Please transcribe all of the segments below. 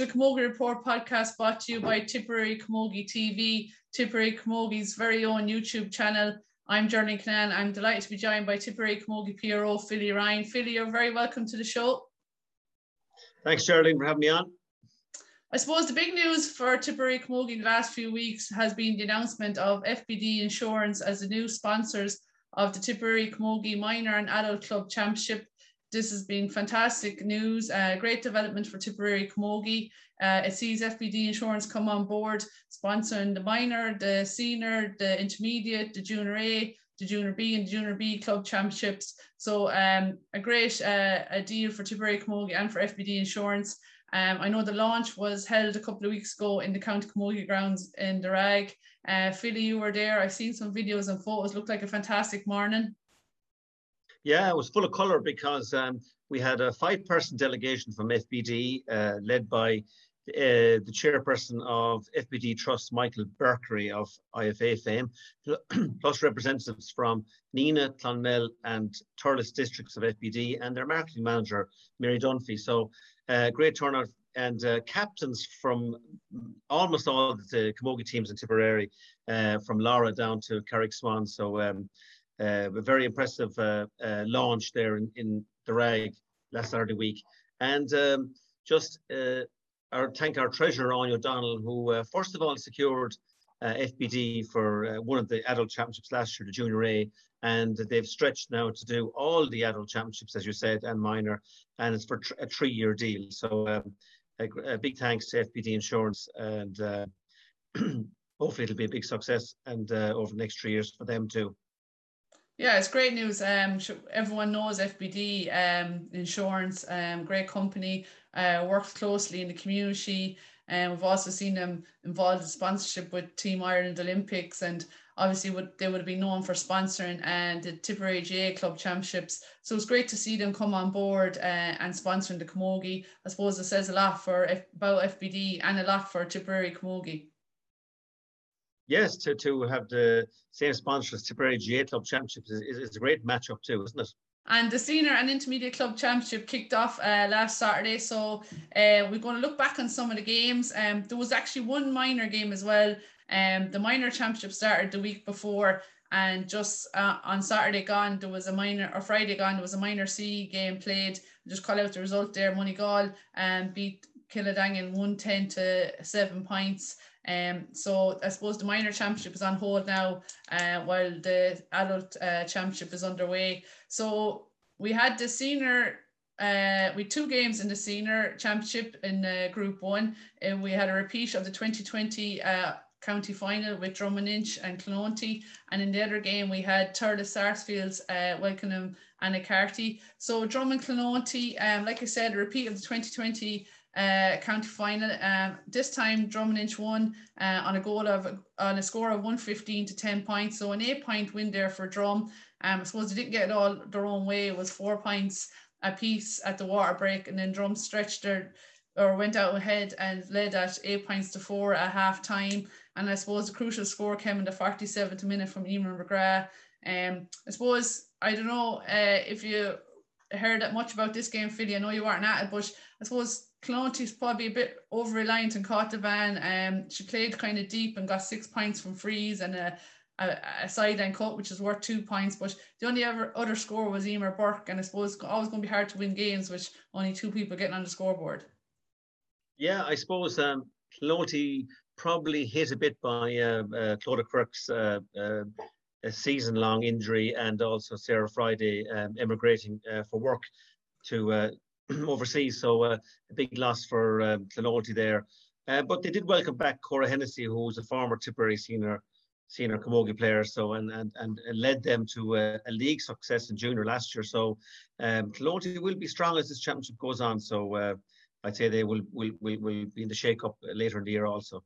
to the Camogie Report podcast brought to you by Tipperary Camogie TV, Tipperary Camogie's very own YouTube channel. I'm Jeremy Cannan. I'm delighted to be joined by Tipperary Camogie PRO, Philly Ryan. Philly, you're very welcome to the show. Thanks, Geraldine, for having me on. I suppose the big news for Tipperary Camogie in the last few weeks has been the announcement of FBD Insurance as the new sponsors of the Tipperary Camogie Minor and Adult Club Championship. This has been fantastic news, uh, great development for Tipperary Camogie. Uh, it sees FBD Insurance come on board, sponsoring the minor, the senior, the intermediate, the junior A, the junior B, and the junior B club championships. So um, a great uh, a deal for Tipperary Camogie and for FBD Insurance. Um, I know the launch was held a couple of weeks ago in the County Camogie grounds in the Uh, Philly, you were there. I've seen some videos and photos. Looked like a fantastic morning. Yeah, it was full of colour because um, we had a five-person delegation from FBD uh, led by uh, the chairperson of FBD Trust, Michael Berkery of IFA fame, plus representatives from Nenagh, Clonmel and Thurles districts of FBD and their marketing manager, Mary Dunphy. So uh, great turnout and uh, captains from almost all the camogie teams in Tipperary, uh, from Lorrha down to Carrickswan. So um, a very impressive uh, uh, launch there in, in the Ragg last Saturday week. And um, just our, thank our treasurer, Anya O'Donnell, who first of all secured uh, FBD for uh, one of the adult championships last year, the Junior A, and they've stretched now to do all the adult championships, as you said, and minor, and it's for tr a three-year deal. So um, a, a, big thanks to FBD Insurance, and uh, hopefully it'll be a big success, and over the next three years for them too. Yeah, it's great news. Um, everyone knows FBD um, Insurance, um, great company, uh, works closely in the community. And we've also seen them involved in sponsorship with Team Ireland Olympics, and obviously would they would be known for sponsoring and the Tipperary GAA Club Championships. So it's great to see them come on board uh, and sponsoring the Camogie. I suppose it says a lot for F- about FBD and a lot for Tipperary Camogie yes, to, to have the same sponsors, Tipperary GAA Club Championships is, is, a great matchup too, isn't it? And the senior and intermediate club championship kicked off uh, last Saturday. So uh, we're going to look back on some of the games. Um, there was actually one minor game as well. Um, the minor championship started the week before, and just uh, on Saturday gone, there was a minor, or Friday gone, there was a minor C game played. just call out the result there. Moneygall um, beat Kildangan 110 to seven points. Um, so I suppose the minor championship is on hold now, uh, while the adult uh, championship is underway. So we had the senior, uh, we two games in the senior championship in uh, Group One, and we had a repeat of the 2020 uh, county final with Drummond and Clonoulty, and in the other game we had Thurles Sarsfields, uh, Welcome and Carty. So Drummond Clonoulty, um, like I said, a repeat of the 2020 uh, county final. Um, this time Drummond won uh, on a goal of on a score of 115 to 10 points. So an eight point win there for Drum. Um, I suppose they didn't get it all their own way. It was four points a piece at the water break, and then Drum stretched their or went out ahead and led at eight points to four at half time. And I suppose the crucial score came in the 47th minute from Eamon McGrath. Um, I suppose I don't know uh, if you heard that much about this game, Philly. I know you weren't at it, but I suppose Clonoulty's probably a bit over reliant on Cáit Devane. Um, she played kind of deep and got six points from frees and a, a, a sideline cut, which is worth two points. But the only ever other score was Emer Burke, and I suppose it's always going to be hard to win games with only two people getting on the scoreboard. Yeah, I suppose um, Clonoulty probably hit a bit by uh, uh, Clodagh Quirke's uh, uh, season-long injury and also Sarah Friday um, emigrating uh, for work to uh, overseas. So uh, a big loss for um, there. Uh, but they did welcome back Cora Hennessy, who was a former Tipperary senior senior camogie player, so and and and led them to a, a league success in junior last year. So um, will be strong as this championship goes on. So uh, I'd say they will will will, will be in the shake up later in the year also.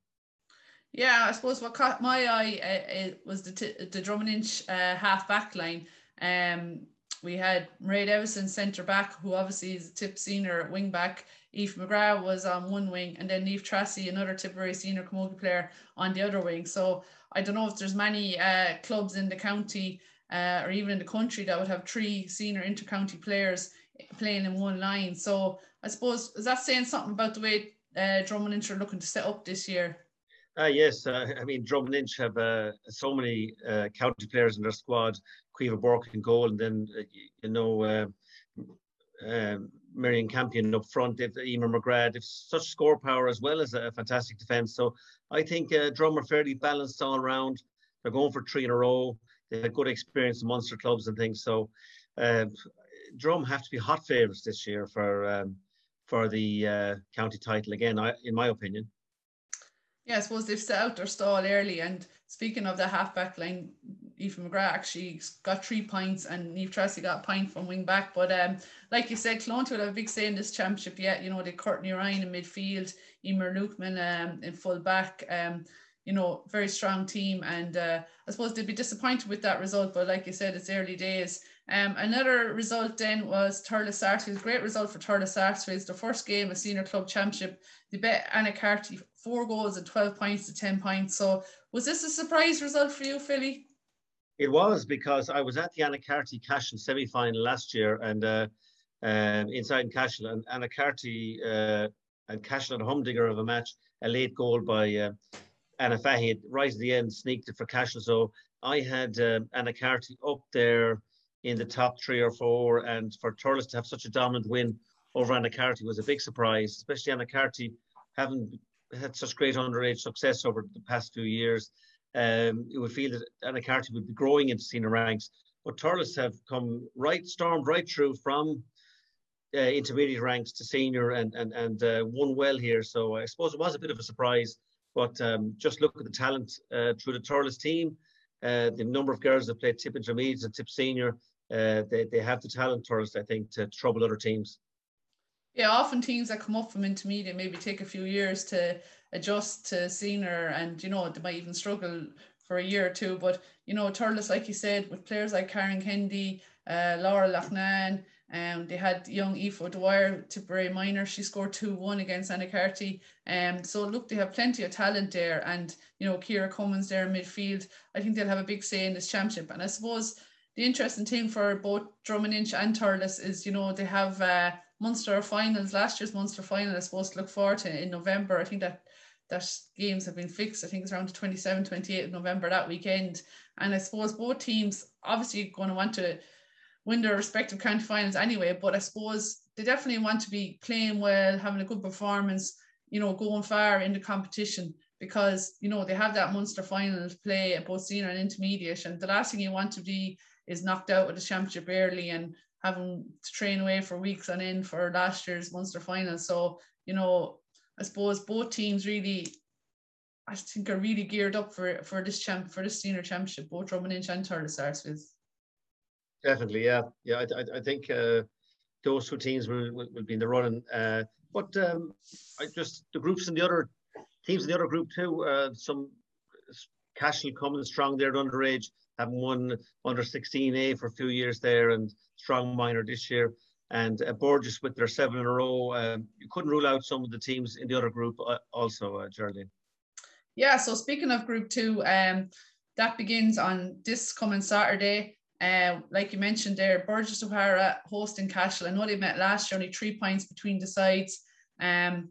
Yeah, I suppose what caught my eye uh, was the t- the Drummond Inch uh, half back line. Um, we had Ray Davison centre back, who obviously is a tip senior at wing back. Eve McGrath was on one wing, and then Niamh Treacy, another Tipperary senior camogie player, on the other wing. So I don't know if there's many uh, clubs in the county uh, or even in the country that would have three senior intercounty players playing in one line. So I suppose is that saying something about the way uh, Drummond Inch are looking to set up this year? Uh, yes, uh, I mean Drummond Inch have uh, so many uh, county players in their squad. Caoimhe Bork in goal, and then uh, you know uh, um, Marion Campion up front. If Emer McGrath, if such score power as well as a fantastic defence. So I think uh, Drum are fairly balanced all around. They're going for three in a row. They had good experience in Munster clubs and things. So uh, Drum have to be hot favourites this year for um, for the uh, county title again, I, in my opinion. Yeah, I suppose they've set out their stall early. And speaking of the halfback line, Aoife McGrath actually got three points and Niamh Treacy got a point from wing back. But um, like you said, Clonto will have a big say in this championship yet. You know, they Courtney Ryan in midfield, Emer Lukeman um, in full back. Um, you know, very strong team. And uh, I suppose they'd be disappointed with that result. But like you said, it's early days. Um, another result then was Thurles Sarsfields. Great result for Thurles Sarsfields. The first game of senior club championship. They bet Anacarty four goals and 12 points to 10 points. So was this a surprise result for you, Philly? It was because I was at the Anacarty Cashel semi-final last year and uh, um, inside in Cashel and Anacarty uh, and Cashel had a humdinger of a match, a late goal by uh, Anna Fahey right at the end, sneaked it for Cashel. So I had um, Anacarty up there in the top three or four and for Thurles to have such a dominant win over Anacarty was a big surprise, especially Anacarty having had such great underage success over the past few years. Um, you would feel that Anacarty would be growing into senior ranks, but Thurles have come right, stormed right through from uh, intermediate ranks to senior and and and uh, won well here. So I suppose it was a bit of a surprise, but um, just look at the talent uh, through the Thurles team, uh, the number of girls that played tip intermediate and tip senior. Uh, they, they have the talent, Thurles, I think, to trouble other teams. Yeah, often teams that come up from intermediate maybe take a few years to adjust to senior, and you know they might even struggle for a year or two. But you know, Thurles, like you said, with players like Karen Kennedy, uh, Laura Loughnane, um, they had young Aoife Dwyer, Tipperary minor. She scored 2 1 against Anacarty. Um, so, look, they have plenty of talent there. And, you know, Kira Cummins there in midfield. I think they'll have a big say in this championship. And I suppose the interesting thing for both Drummond Inch and Thurles is, you know, they have uh, Munster finals, last year's Munster final is supposed to look forward to in November. I think that that games have been fixed. I think it's around the 27, 28 of November that weekend. And I suppose both teams obviously going to want to win their respective county finals anyway, but I suppose they definitely want to be playing well, having a good performance, you know, going far in the competition because, you know, they have that Munster final to play at both senior and intermediate. And the last thing you want to be is knocked out with the championship early and having to train away for weeks on end for last year's Munster final. So, you know, I suppose both teams really, I think, are really geared up for for this champ for this senior championship. Both Inch and Thurles Sarsfields. Definitely, yeah, yeah. I, I, I think uh, those two teams will, will, will, be in the running. Uh, but um, I just the groups in the other teams in the other group too. Uh, some Cashel coming strong there at underage having won under 16A for a few years there and strong minor this year. And uh, Burgess with their seven in a row. Um, you couldn't rule out some of the teams in the other group uh, also, uh, Geraldine. Yeah, so speaking of group two, um, that begins on this coming Saturday. Uh, like you mentioned there, Burgess Duharra hosting Cashel. I know they met last year, only three points between the sides. Um,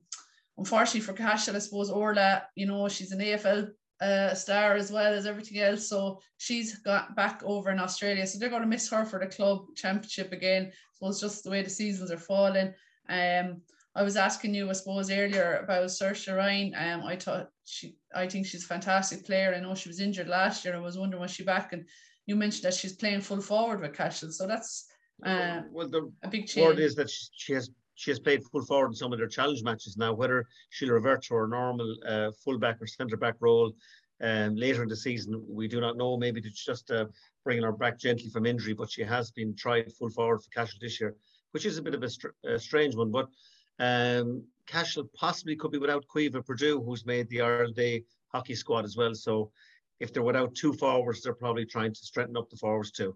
unfortunately for Cashel, I suppose Orla, you know, she's an AFL a star as well as everything else. So she's got back over in Australia. So they're going to miss her for the club championship again. So it's just the way the seasons are falling. Um, I was asking you, I suppose, earlier about Saoirse Ryan. Um, I thought she, I think she's a fantastic player. I know she was injured last year. I was wondering was she back, and you mentioned that she's playing full forward with Cashel. So that's uh, well, the a big change. word is that she has she has played full forward in some of their challenge matches now. Whether she'll revert to her normal uh, fullback or centre back role um, later in the season, we do not know. Maybe it's just uh, bringing her back gently from injury, but she has been tried full forward for Cashel this year, which is a bit of a, str a strange one. But um, Cashel possibly could be without Caoimhe Purdue, who's made the Ireland Day hockey squad as well. So if they're without two forwards, they're probably trying to strengthen up the forwards too.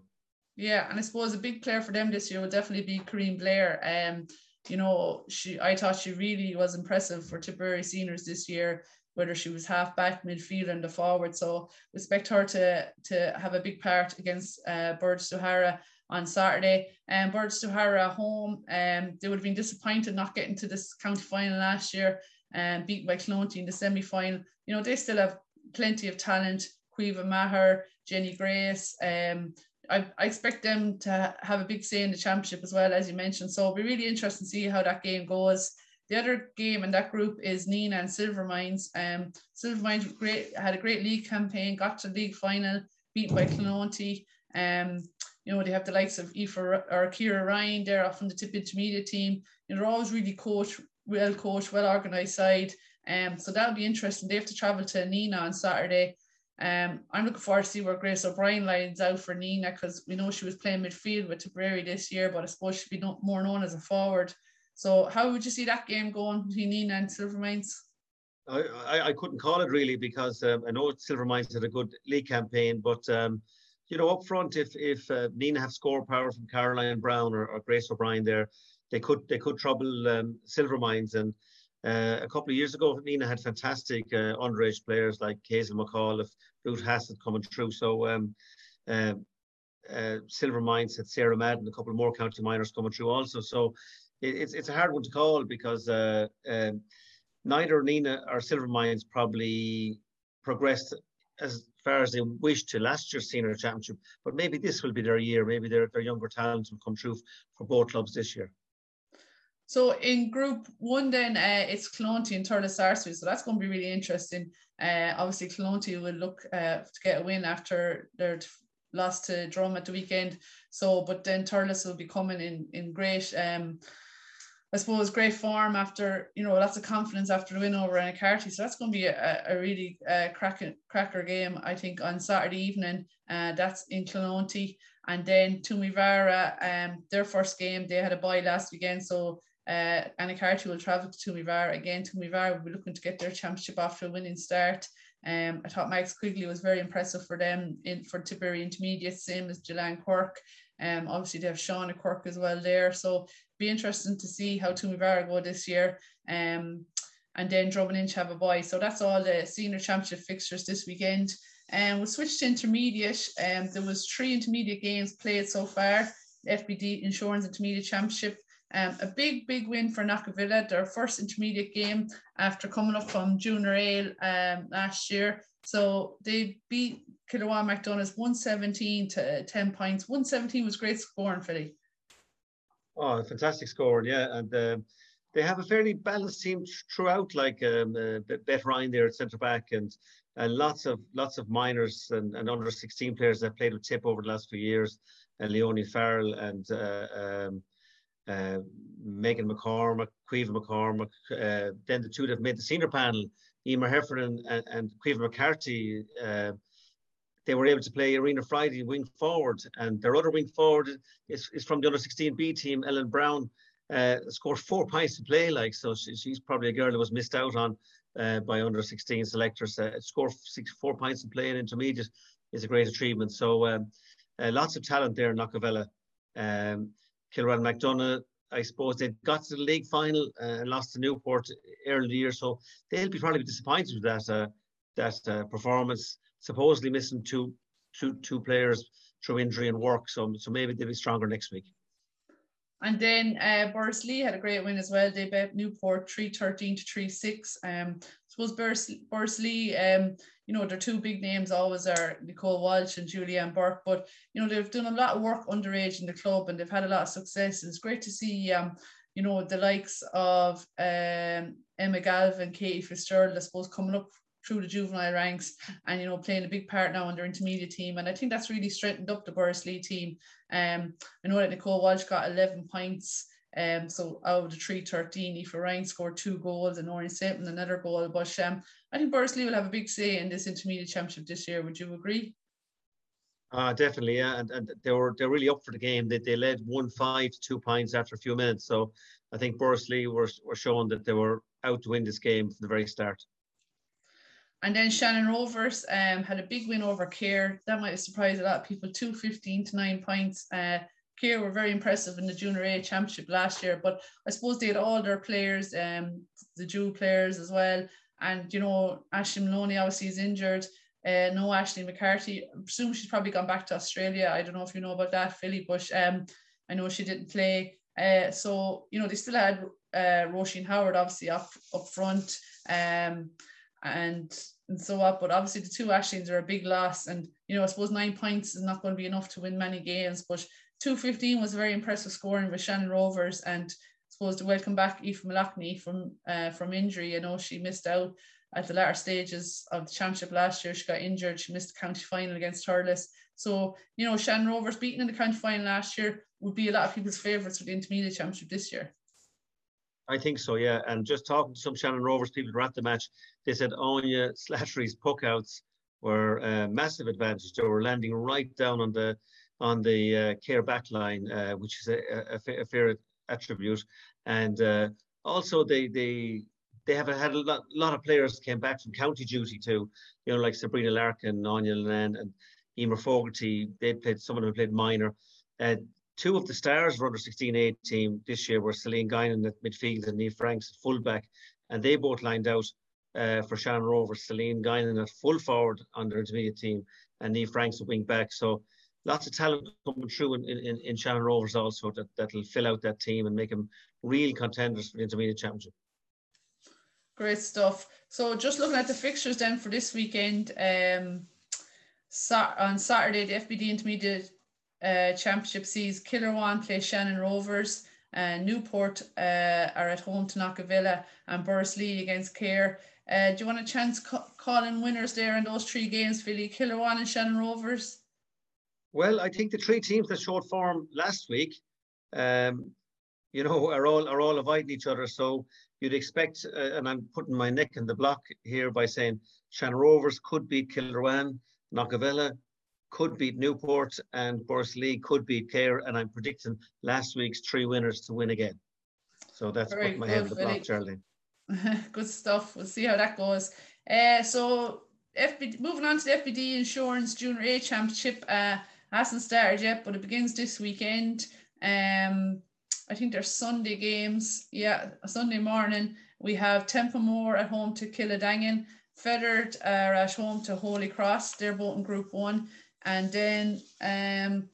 Yeah, and I suppose a big player for them this year would definitely be Karin Blair. Um, you know, she I thought she really was impressive for Tipperary seniors this year, whether she was half back, midfield, and the forward. So expect her to to have a big part against uh, Burgess Duharra on Saturday. And um, Burgess Duharra home, um, they would have been disappointed not getting to this county final last year. and um, beaten by Clooney in the semi-final. You know, they still have plenty of talent. Caoimhe Maher, Jenny Grace. Um, I, I, expect them to have a big say in the championship as well, as you mentioned. So it'll be really interesting to see how that game goes. The other game in that group is Nenagh and Silvermines. Um, Silvermines great had a great league campaign, got to the league final, beaten by Clonontee. Um, you know, they have the likes of Aoife or Kira Ryan there off from the tip intermediate team. You know, they're always really coached, well coached, well organised side. Um, so that'll be interesting. They have to travel to Nenagh on Saturday. Um, I'm looking forward to see where Grace O'Brien lines out for Nenagh because we know she was playing midfield with Tipperary this year, but I suppose she'd be no, more known as a forward. So how would you see that game going between Nenagh and Silvermines? I, I, I couldn't call it really because um, I know Silvermines had a good league campaign, but um, you know up front, if if uh, Nenagh have score power from Caroline Brown or, or Grace O'Brien there, they could they could trouble um, Silvermines and uh, a couple of years ago, Nenagh had fantastic uh, underage players like Hazel McCall, if Ruth Hassett coming through. So um, uh, uh, Silvermines had Sarah Madden, a couple more county minors coming through also. So it, it's it's a hard one to call because uh, um, neither Nenagh or Silvermines probably progressed as far as they wish to last year's senior championship. But maybe this will be their year. Maybe their, their younger talents will come true for both clubs this year. So in group one, then uh, it's Clonty and Thurles Sarsfield. So that's going to be really interesting. Uh, obviously, Clonty will look uh, to get a win after their loss to Drom at the weekend. So, but then Thurles will be coming in in great. Um, I suppose great form after you know lots of confidence after the win over Anacarty. So that's going to be a, a really uh, cracker cracker game I think on Saturday evening. Uh, that's in Clonty. and then Toomevara. Um, their first game they had a bye last weekend, so uh, Anacarty will travel to Toomevara again. Toomevara will be looking to get their championship after a winning start. Um, I thought Max Quigley was very impressive for them in for Tipperary Intermediate, same as Jelan Quirk. Um, obviously they have Shauna Quirk as well there. So be interesting to see how Toomevara go this year. Um, and then Drummond Inch have a boy. So that's all the senior championship fixtures this weekend. And um, we switched to intermediate. Um, there was three intermediate games played so far. FBD Insurance Intermediate Championship um, a big, big win for Knockavilla, their first intermediate game after coming up from Junior Ale um, last year. So they beat Kilruane MacDonagh's 117 to 10 points. 117 was great scoring, Philly. Oh, fantastic score, yeah. And uh, they have a fairly balanced team throughout, like um, uh, Beth Ryan there at centre back and uh, lots of lots of minors and, and under 16 players that played with Tip over the last few years, and Leonie Farrell and uh, um, uh, Megan McCormack, Caoimhe McCormack, uh, then the two that made the senior panel, Emer Heffernan and, and Caoimhe McCarthy, uh, they were able to play Arena Friday wing forward, and their other wing forward is, is from the under 16B team, Ellen Brown. Uh, scored four points to play, like so. She, she's probably a girl that was missed out on uh, by under 16 selectors. Uh, score six, four points to play in intermediate is a great achievement. So um, lots of talent there in Knockavilla. Um, Kilruane MacDonagh, I suppose they got to the league final and lost to Newport early in the year, so they'll be probably disappointed with that uh, that uh, performance. Supposedly missing two two two players through injury and work, so so maybe they'll be stronger next week. And then uh, Borrisoleigh had a great win as well. They bet Newport 313 to 36. Um, I suppose Borrisoleigh, um, you know, their two big names always are Nicole Walsh and Julianne Burke, but you know, they've done a lot of work underage in the club and they've had a lot of success. And It's great to see um, you know, the likes of um, Emma Galvin, Katie Fitzgerald, I suppose, coming up through the juvenile ranks and you know playing a big part now on their intermediate team and I think that's really strengthened up the Borrisoleigh team um I know that Nicole Walsh got 11 points um, so out of the 313, Aoife Ryan scored two goals and Noreen Simpson another goal. But um, I think Borrisoleigh will have a big say in this intermediate championship this year. Would you agree? Uh, definitely, yeah. And, and they were they're really up for the game. They, they led one five to two points after a few minutes. So I think Borrisoleigh were, were showing that they were out to win this game from the very start. And then Shannon Rovers um, had a big win over Cahir. That might have surprised a lot of people. 215 to nine points. Uh, Cahir were very impressive in the Junior A Championship last year, but I suppose they had all their players, um, the Jew players as well. And, you know, Ashley Maloney obviously is injured. Uh, no Ashley McCarthy. I presume she's probably gone back to Australia. I don't know if you know about that, Philly, but um, I know she didn't play. Uh, so, you know, they still had uh, Roisin Howard obviously up up front, um, and and so up. But obviously the two Ashleys are a big loss, and you know I suppose nine points is not going to be enough to win many games. But two fifteen was a very impressive scoring with Shannon Rovers, and I suppose to welcome back Aoife Malachney from uh, from injury. I know she missed out at the latter stages of the championship last year. She got injured. She missed the county final against Thurles. So, you know, Shannon Rovers beaten in the county final last year would be a lot of people's favourites for the intermediate championship this year. I think so, yeah. And just talking to some Shannon Rovers people who were at the match, they said Anya Slattery's puck outs were a massive advantage. They were landing right down on the on the uh, Cahir back line, uh, which is a, a, a, fair attribute. And uh, also they they they have had a lot, lot of players came back from county duty too, you know, like Sabrina Larkin, Anya Lennon, and Emer Fogarty, they played, some of them played minor. Uh, two of the stars were under 16 A team this year were Celine Guinan at midfield and Neve Franks at fullback, and they both lined out uh, for Shannon Rovers. Celine Guinan at full forward on their intermediate team, and Neve Franks at wing back. So lots of talent coming through in, in, in Shannon Rovers also that, that'll fill out that team and make them real contenders for the intermediate championship. Great stuff. So just looking at the fixtures then for this weekend, um, on Saturday, the FBD Intermediate uh, Championship sees Kilruane play Shannon Rovers. Uh, Newport uh, are at home to Knockavilla and Borrisoleigh against Cahir. Uh, do you want a chance ca- calling winners there in those three games, Philly? Kilruane and Shannon Rovers? Well, I think the three teams that showed form last week, um, you know, are all are all avoiding each other. So you'd expect, uh, and I'm putting my neck in the block here by saying Shannon Rovers could beat Kilruane. Knockavilla could beat Newport and Borrisoleigh could beat Cahir, and I'm predicting last week's three winners to win again. So that's Very putting my head in the block, Charlie. good stuff. We'll see how that goes. Uh, so FBD, moving on to the FBD Insurance Junior A Championship uh, hasn't started yet, but it begins this weekend. Um, I think there's Sunday games. Yeah, Sunday morning we have Templemore at home to Kildangan. Fethard are at home to Holy Cross. They're both in Group One, and then um,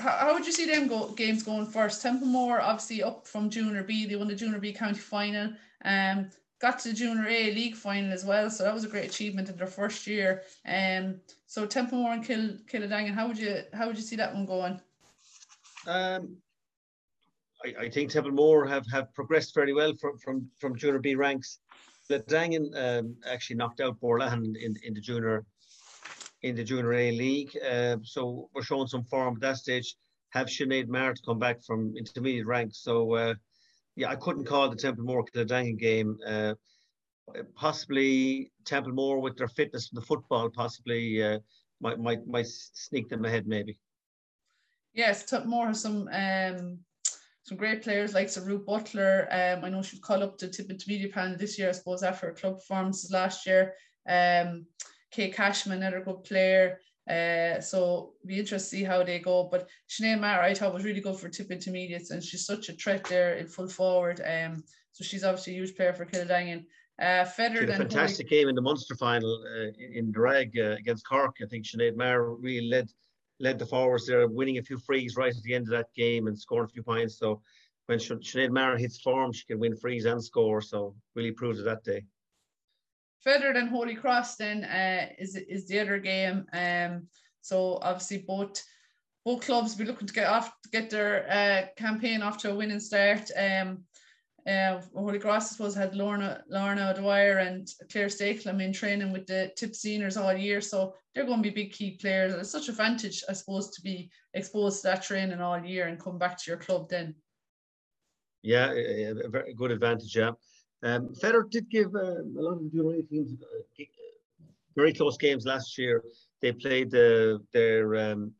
how, how would you see them go, games going first? Templemore obviously up from Junior B. They won the Junior B county final. Um, got to the Junior A league final as well, so that was a great achievement in their first year. Um, so Templemore and Kill Kildangan, how would you how would you see that one going? Um, I, I think Templemore have have progressed very well from from from Junior B ranks. Dangan um, actually knocked out Borland in, in the junior in the junior A league. Uh, so we're showing some form at that stage. Have Sinead Maher come back from intermediate ranks. So uh, yeah, I couldn't call the Templemore Kildangan game. Uh, possibly Templemore with their fitness from the football possibly uh, might might might sneak them ahead maybe. Yes, Templemore has some um, some great players like Ruth Butler. Um, I know she's called up to Tip media panel this year, I suppose, after her club performances last year. Um, Kay Cashman, another good player. Uh, so be interested to see how they go. But Sinead Maher, I thought was really good for tip intermediates, and she's such a threat there in full forward. Um, so she's obviously a huge player for Kildangan. Uh, a fantastic Holy... game in the Munster final uh, in Drag uh, against Cork. I think Sinead Maher really led led the forwards there, winning a few frees right at the end of that game and scoring a few points. So when Sinead Maher hits form, she can win frees and score. So really proved it that day. Fethard and Holy Cross then uh, is is the other game. Um, so obviously both both clubs be looking to get off to get their uh, campaign off to a winning start. Um, uh, Holy Cross, I suppose, had Lorna, Lorna Dwyer and Claire Stakelum in training with the tip seniors all year. So they're going to be big key players. And it's such an advantage, I suppose, to be exposed to that training all year and come back to your club then. Yeah, a very good advantage, yeah. Um, Fethard did give uh, a lot of the junior teams uh, very close games last year. They played uh, their um,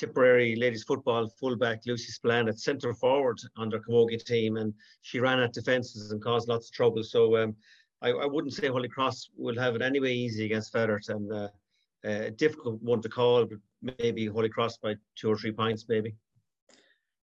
Tipperary ladies football fullback Lucy Spillane at centre forward on their Camogie team, and she ran at defences and caused lots of trouble. So um, I, I, wouldn't say Holy Cross will have it anyway easy against Fethard, and uh, a difficult one to call, but maybe Holy Cross by two or three points, maybe.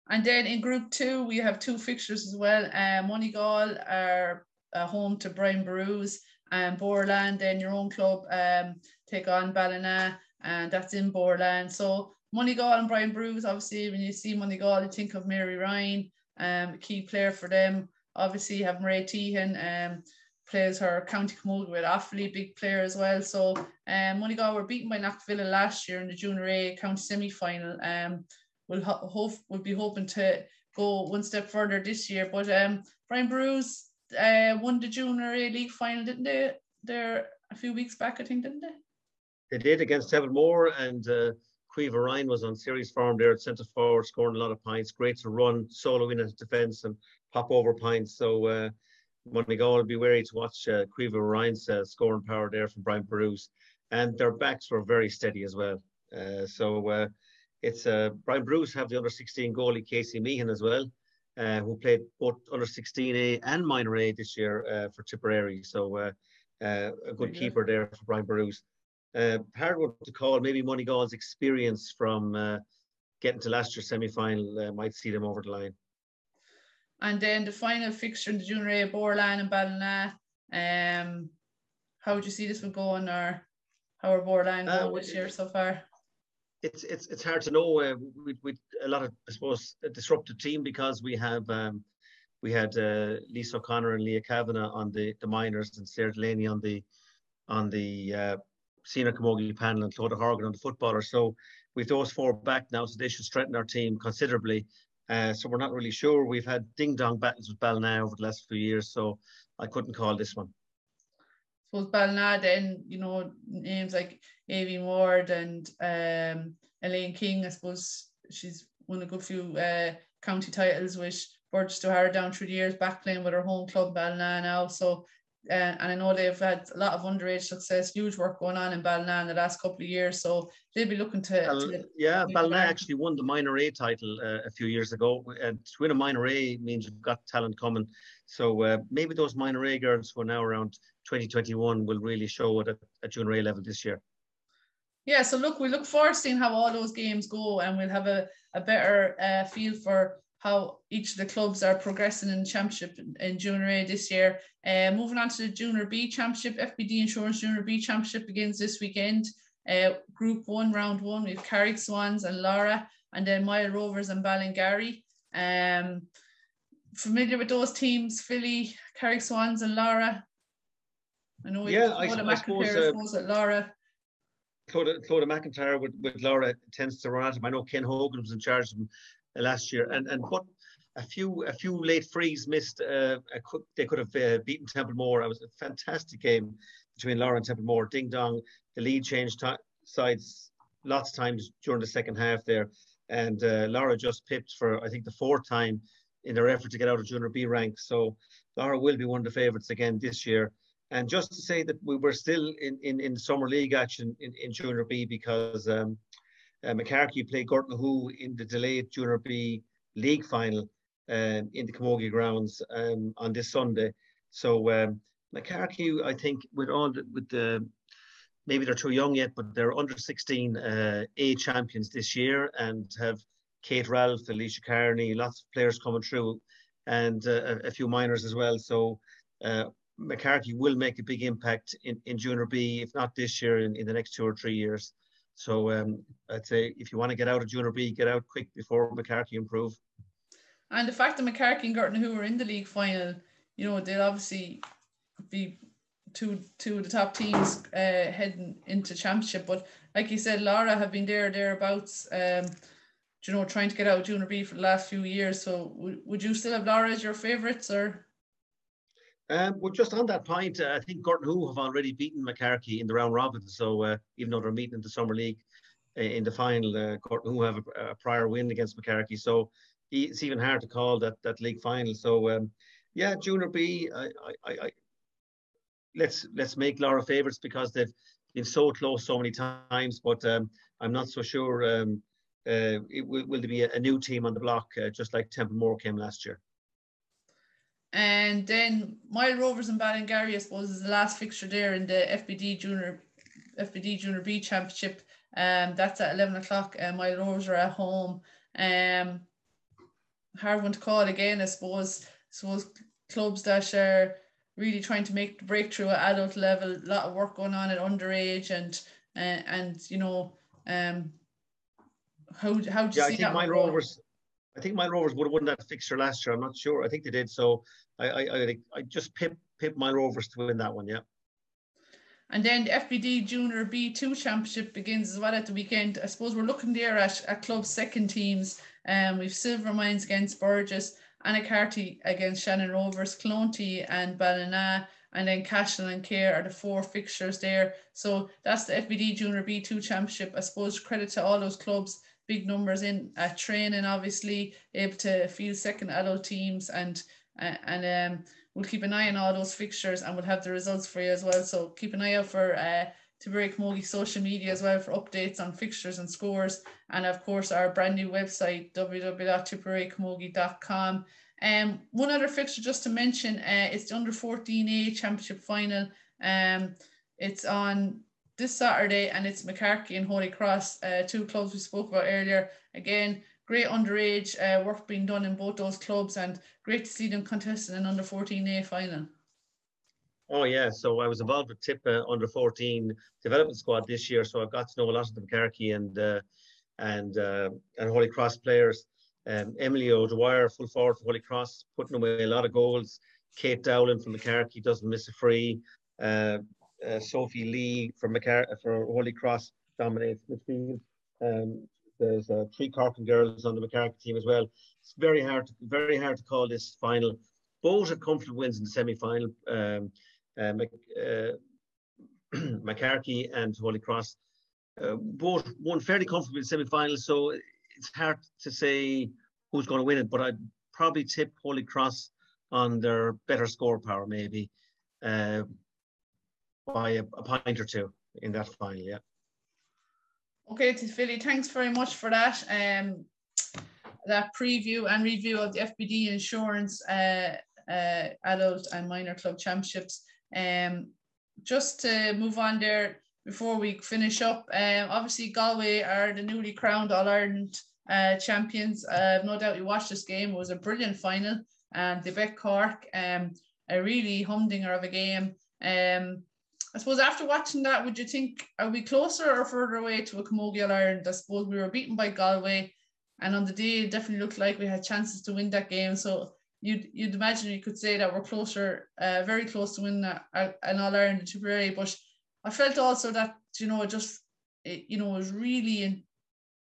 And then in Group Two, we have two fixtures as well. Um, Moneygall are uh, home to Brian Boru's, and Borland, then your own club, um, take on Ballina, and that's in Borland. So Moneygall and Brian Boru's, obviously, when you see Moneygall, you think of Mary Ryan, um, key player for them. obviously have Marie Tehan, um, plays her County Camogie with awfully big player as well. So um, Moneygall were beaten by Knockavilla last year in the Junior A County semi-final. Um, we'll ho- hope we'll be hoping to go one step further this year. But um, Brian Boru's uh, won the Junior A League final, didn't they? There a few weeks back, I think, didn't they? They did against Templemore, and uh, Caoimhe Ryan was on series form there at centre forward, scoring a lot of points. Great to run solo in at defence and pop over points. So uh, will be wary to watch uh, Caoimhe Ryan's uh, scoring power there from Brian Boru's. And their backs were very steady as well. Uh, so uh, it's uh, Brian Boru's have the under 16 goalie Casey Meehan as well, uh, who played both under 16A and minor A this year uh, for Tipperary. So uh, uh, a good keeper there for Brian Boru's. Uh, hard one to call. Maybe Moneygall's experience from uh, getting to last year's semi final uh, might see them over the line. And then the final fixture in the Junior A, Borland and Ballina. Um, how would you see this one going, or how are Borland Uh, going well, this year so far? It's it's it's hard to know. Uh, with with a lot of I suppose a disrupted team because we have um, we had uh, Lisa O'Connor and Leah Kavanagh on the the minors and Sarah Delaney on the on the uh, senior camogie panel and Clodagh Horgan on the footballer. So we've those four back now, so they should strengthen our team considerably. Uh, so we're not really sure. We've had ding dong battles with Ballina over the last few years, so I couldn't call this one. suppose Ballina then, you know, names like Avi Ward and um, Elaine King, I suppose she's won a good few uh, county titles with Burgess Duharra down through the years, back playing with her home club Ballina now. So, uh, and I know they've had a lot of underage success, huge work going on in Ballina in the last couple of years. So they'll be looking to. Bal- to yeah, Ballina actually won the minor A title uh, a few years ago. And to win a minor A means you've got talent coming. So uh, maybe those minor A girls who are now around 2021 will really show it at, at junior A level this year. Yeah, so look, we look forward to seeing how all those games go, and we'll have a, a better uh, feel for how each of the clubs are progressing in championship in, Junior A this year. Uh, moving on to the Junior B Championship, FBD Insurance Junior B Championship begins this weekend. Uh, group one, round one, we have Carrick Swans and Lorrha, and then Mile Rovers and Ballingarry. Um, familiar with those teams, Philly, Carrick Swans, and Lorrha? I know Yeah, I- I suppose, uh, suppose that Lorrha. Clodagh, Clodagh McIntyre with, with Lorrha tends to run at him. I know Ken Hogan was in charge of him last year, and and what a few a few late frees missed. Uh, they could have uh, beaten Templemore. It was a fantastic game between Lorrha and Templemore. Ding dong, the lead changed ti sides lots of times during the second half there, and uh, Lorrha just pipped for I think the fourth time in their effort to get out of Junior B rank. So Lorrha will be one of the favourites again this year. And just to say that we were still in, in, in summer league action in, in Junior B because um, uh, Moycarkey played Gortnahoe in the delayed Junior B league final um, in the Camogie grounds um, on this Sunday. So um, Moycarkey, I think, with all the, with the maybe they're too young yet, but they're under 16 uh, A champions this year and have Kate Ralph, Alicia Carney, lots of players coming through, and uh, a, a few minors as well. So uh, Moycarkey will make a big impact in, in Junior B, if not this year, in, in the next two or three years. So um, I'd say if you want to get out of Junior B, get out quick before Moycarkey improve. And the fact that Moycarkey and Girton, who were in the league final, you know, they'll obviously be two two of the top teams uh, heading into championship. But like you said, Lorrha have been there thereabouts. Um, you know, trying to get out of Junior B for the last few years. So w- would you still have Lorrha as your favourites, or? Um, well, just on that point, uh, I think Gortnahoe have already beaten Moycarkey in the round robin. So uh, even though they're meeting in the Summer League uh, in the final, uh, Gortnahoe have a, a, prior win against Moycarkey. So it's even hard to call that that league final. So um, yeah, Junior B, I, I, I, let's let's make Lorrha favourites because they've been so close so many times. But um, I'm not so sure. Um, uh, it will, will there be a, a, new team on the block, uh, just like Templemore came last year. And then Mile Rovers and Ballingarry, I suppose, is the last fixture there in the FBD Junior FBD Junior B Championship. Um, that's at eleven o'clock. And Mile Rovers are at home. Um, hard one to call again, I suppose. I suppose clubs that are really trying to make the breakthrough at adult level. A lot of work going on at underage, and uh, and you know, um, how how do you yeah, see I think that Mile? Rovers. I think Mile Rovers would have won that fixture last year. I'm not sure. I think they did. So I I I, I just pip pip Mile Rovers to win that one. Yeah. And then the FBD Junior B2 Championship begins as well at the weekend. I suppose we're looking there at, at club second teams. Um, we've Silvermines against Burgess, Anacarty against Shannon Rovers, Clonty and Ballina, and then Cashel and Cahir are the four fixtures there. So that's the FBD Junior B2 Championship. I suppose credit to all those clubs, big numbers in at training, obviously, able to field second adult teams and and um we'll keep an eye on all those fixtures and we'll have the results for you as well. So keep an eye out for uh, Camogie social media as well for updates on fixtures and scores. And of course, our brand new website, www.tipperarycamogie.com. Um, one other fixture just to mention, uh, it's the under 14A championship final. Um, it's on this Saturday and it's Moycarkey and Holy Cross, uh, two clubs we spoke about earlier. Again, great underage uh, work being done in both those clubs and great to see them contesting an under 14A final. Oh yeah, so I was involved with TIP uh, under 14 development squad this year, so I've got to know a lot of the Moycarkey and uh, and uh, and Holy Cross players. Um, Emily O'Dwyer, full forward for Holy Cross, putting away a lot of goals. Kate Dowling from Moycarkey doesn't miss a free. Uh, uh, Sophie Lee from McCar- for Holy Cross dominates midfield. Um, there's uh, three Corkin girls on the Moycarkey team as well. It's very hard, to, very hard to call this final. Both had comfortable wins in the semi-final. Um, uh, uh, Moycarkey and Holy Cross uh, both won fairly comfortably in the semi-final. So it's hard to say who's going to win it, but I'd probably tip Holy Cross on their better score power, maybe uh, by a, a point or two in that final. Yeah. Okay, Philly, thanks very much for that. Um, that preview and review of the FBD Insurance uh, uh, Adult and Minor Club Championships. Um, just to move on there before we finish up, um, obviously Galway are the newly crowned All Ireland uh, champions. Uh, no doubt you watched this game. It was a brilliant final, and they beat Cork. Um, a really humdinger of a game. Um, I suppose after watching that, would you think are we closer or further away to a Camogie Ireland? I suppose we were beaten by Galway, and on the day it definitely looked like we had chances to win that game. So you'd you'd imagine you could say that we're closer, uh, very close to win an All Ireland in Tipperary. But I felt also that you know just it, you know was really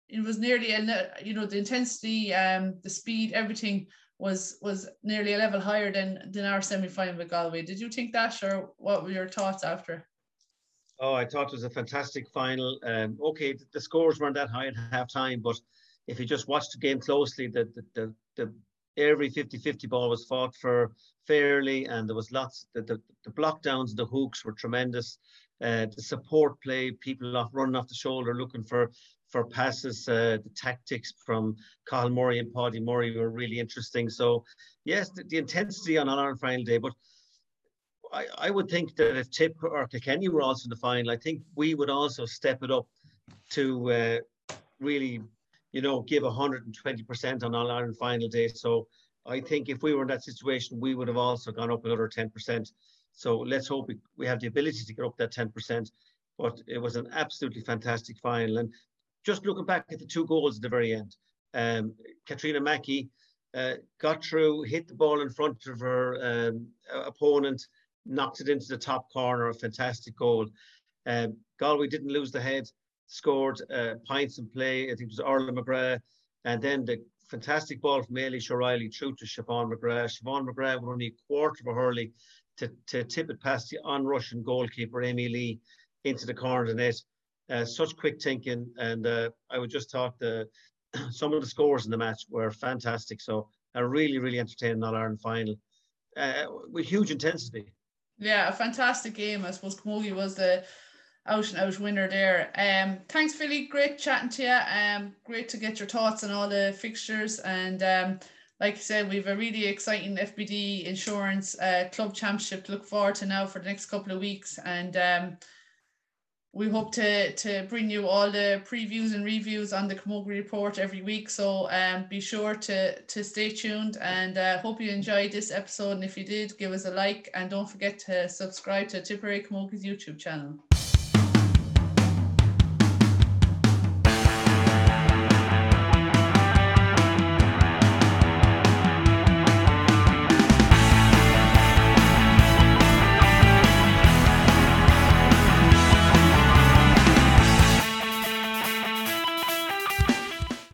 it was nearly and you know the intensity, um, the speed, everything was was nearly a level higher than than our semi final with Galway. Did you think that, or what were your thoughts after? Oh, I thought it was a fantastic final. Um, okay, the scores weren't that high at half time, but if you just watched the game closely, the the, the, the every 50-50 ball was fought for fairly, and there was lots. The the, the block downs, the hooks were tremendous. Uh, the support play, people off running off the shoulder, looking for for passes. Uh, the tactics from Cathal Murray and Paddy Murray were really interesting. So, yes, the, the intensity on our final day, but I, I would think that if Tip or Kilkenny were also in the final, I think we would also step it up to uh, really, you know, give 120% on All Ireland final day. So I think if we were in that situation, we would have also gone up another 10%. So let's hope we, we have the ability to get up that 10%. But it was an absolutely fantastic final. And just looking back at the two goals at the very end, um, Katrina Mackey uh, got through, hit the ball in front of her um, opponent, knocked it into the top corner, a fantastic goal. Um, Galway didn't lose the head, scored uh, points in play. I think it was Orla McGrath. And then the fantastic ball from Ailish O'Reilly through to Siobhan McGrath. Siobhan McGrath with only a quarter of a hurley to, to tip it past the on-Russian goalkeeper, Amy Lee, into the corner of the net uh, such quick thinking, and uh, I would just talk the some of the scores in the match were fantastic. So a really, really entertaining All Ireland final uh, with huge intensity. Yeah, a fantastic game. I suppose Camogie was the out and out winner there. Um, thanks, Philly. Great chatting to you. Um, great to get your thoughts on all the fixtures. And um, like I said, we've a really exciting FBD insurance uh, club championship to look forward to now for the next couple of weeks. And um, we hope to to bring you all the previews and reviews on the Camogie report every week. So um, be sure to to stay tuned and uh, hope you enjoyed this episode. And if you did, give us a like and don't forget to subscribe to Tipperary Camogie's YouTube channel.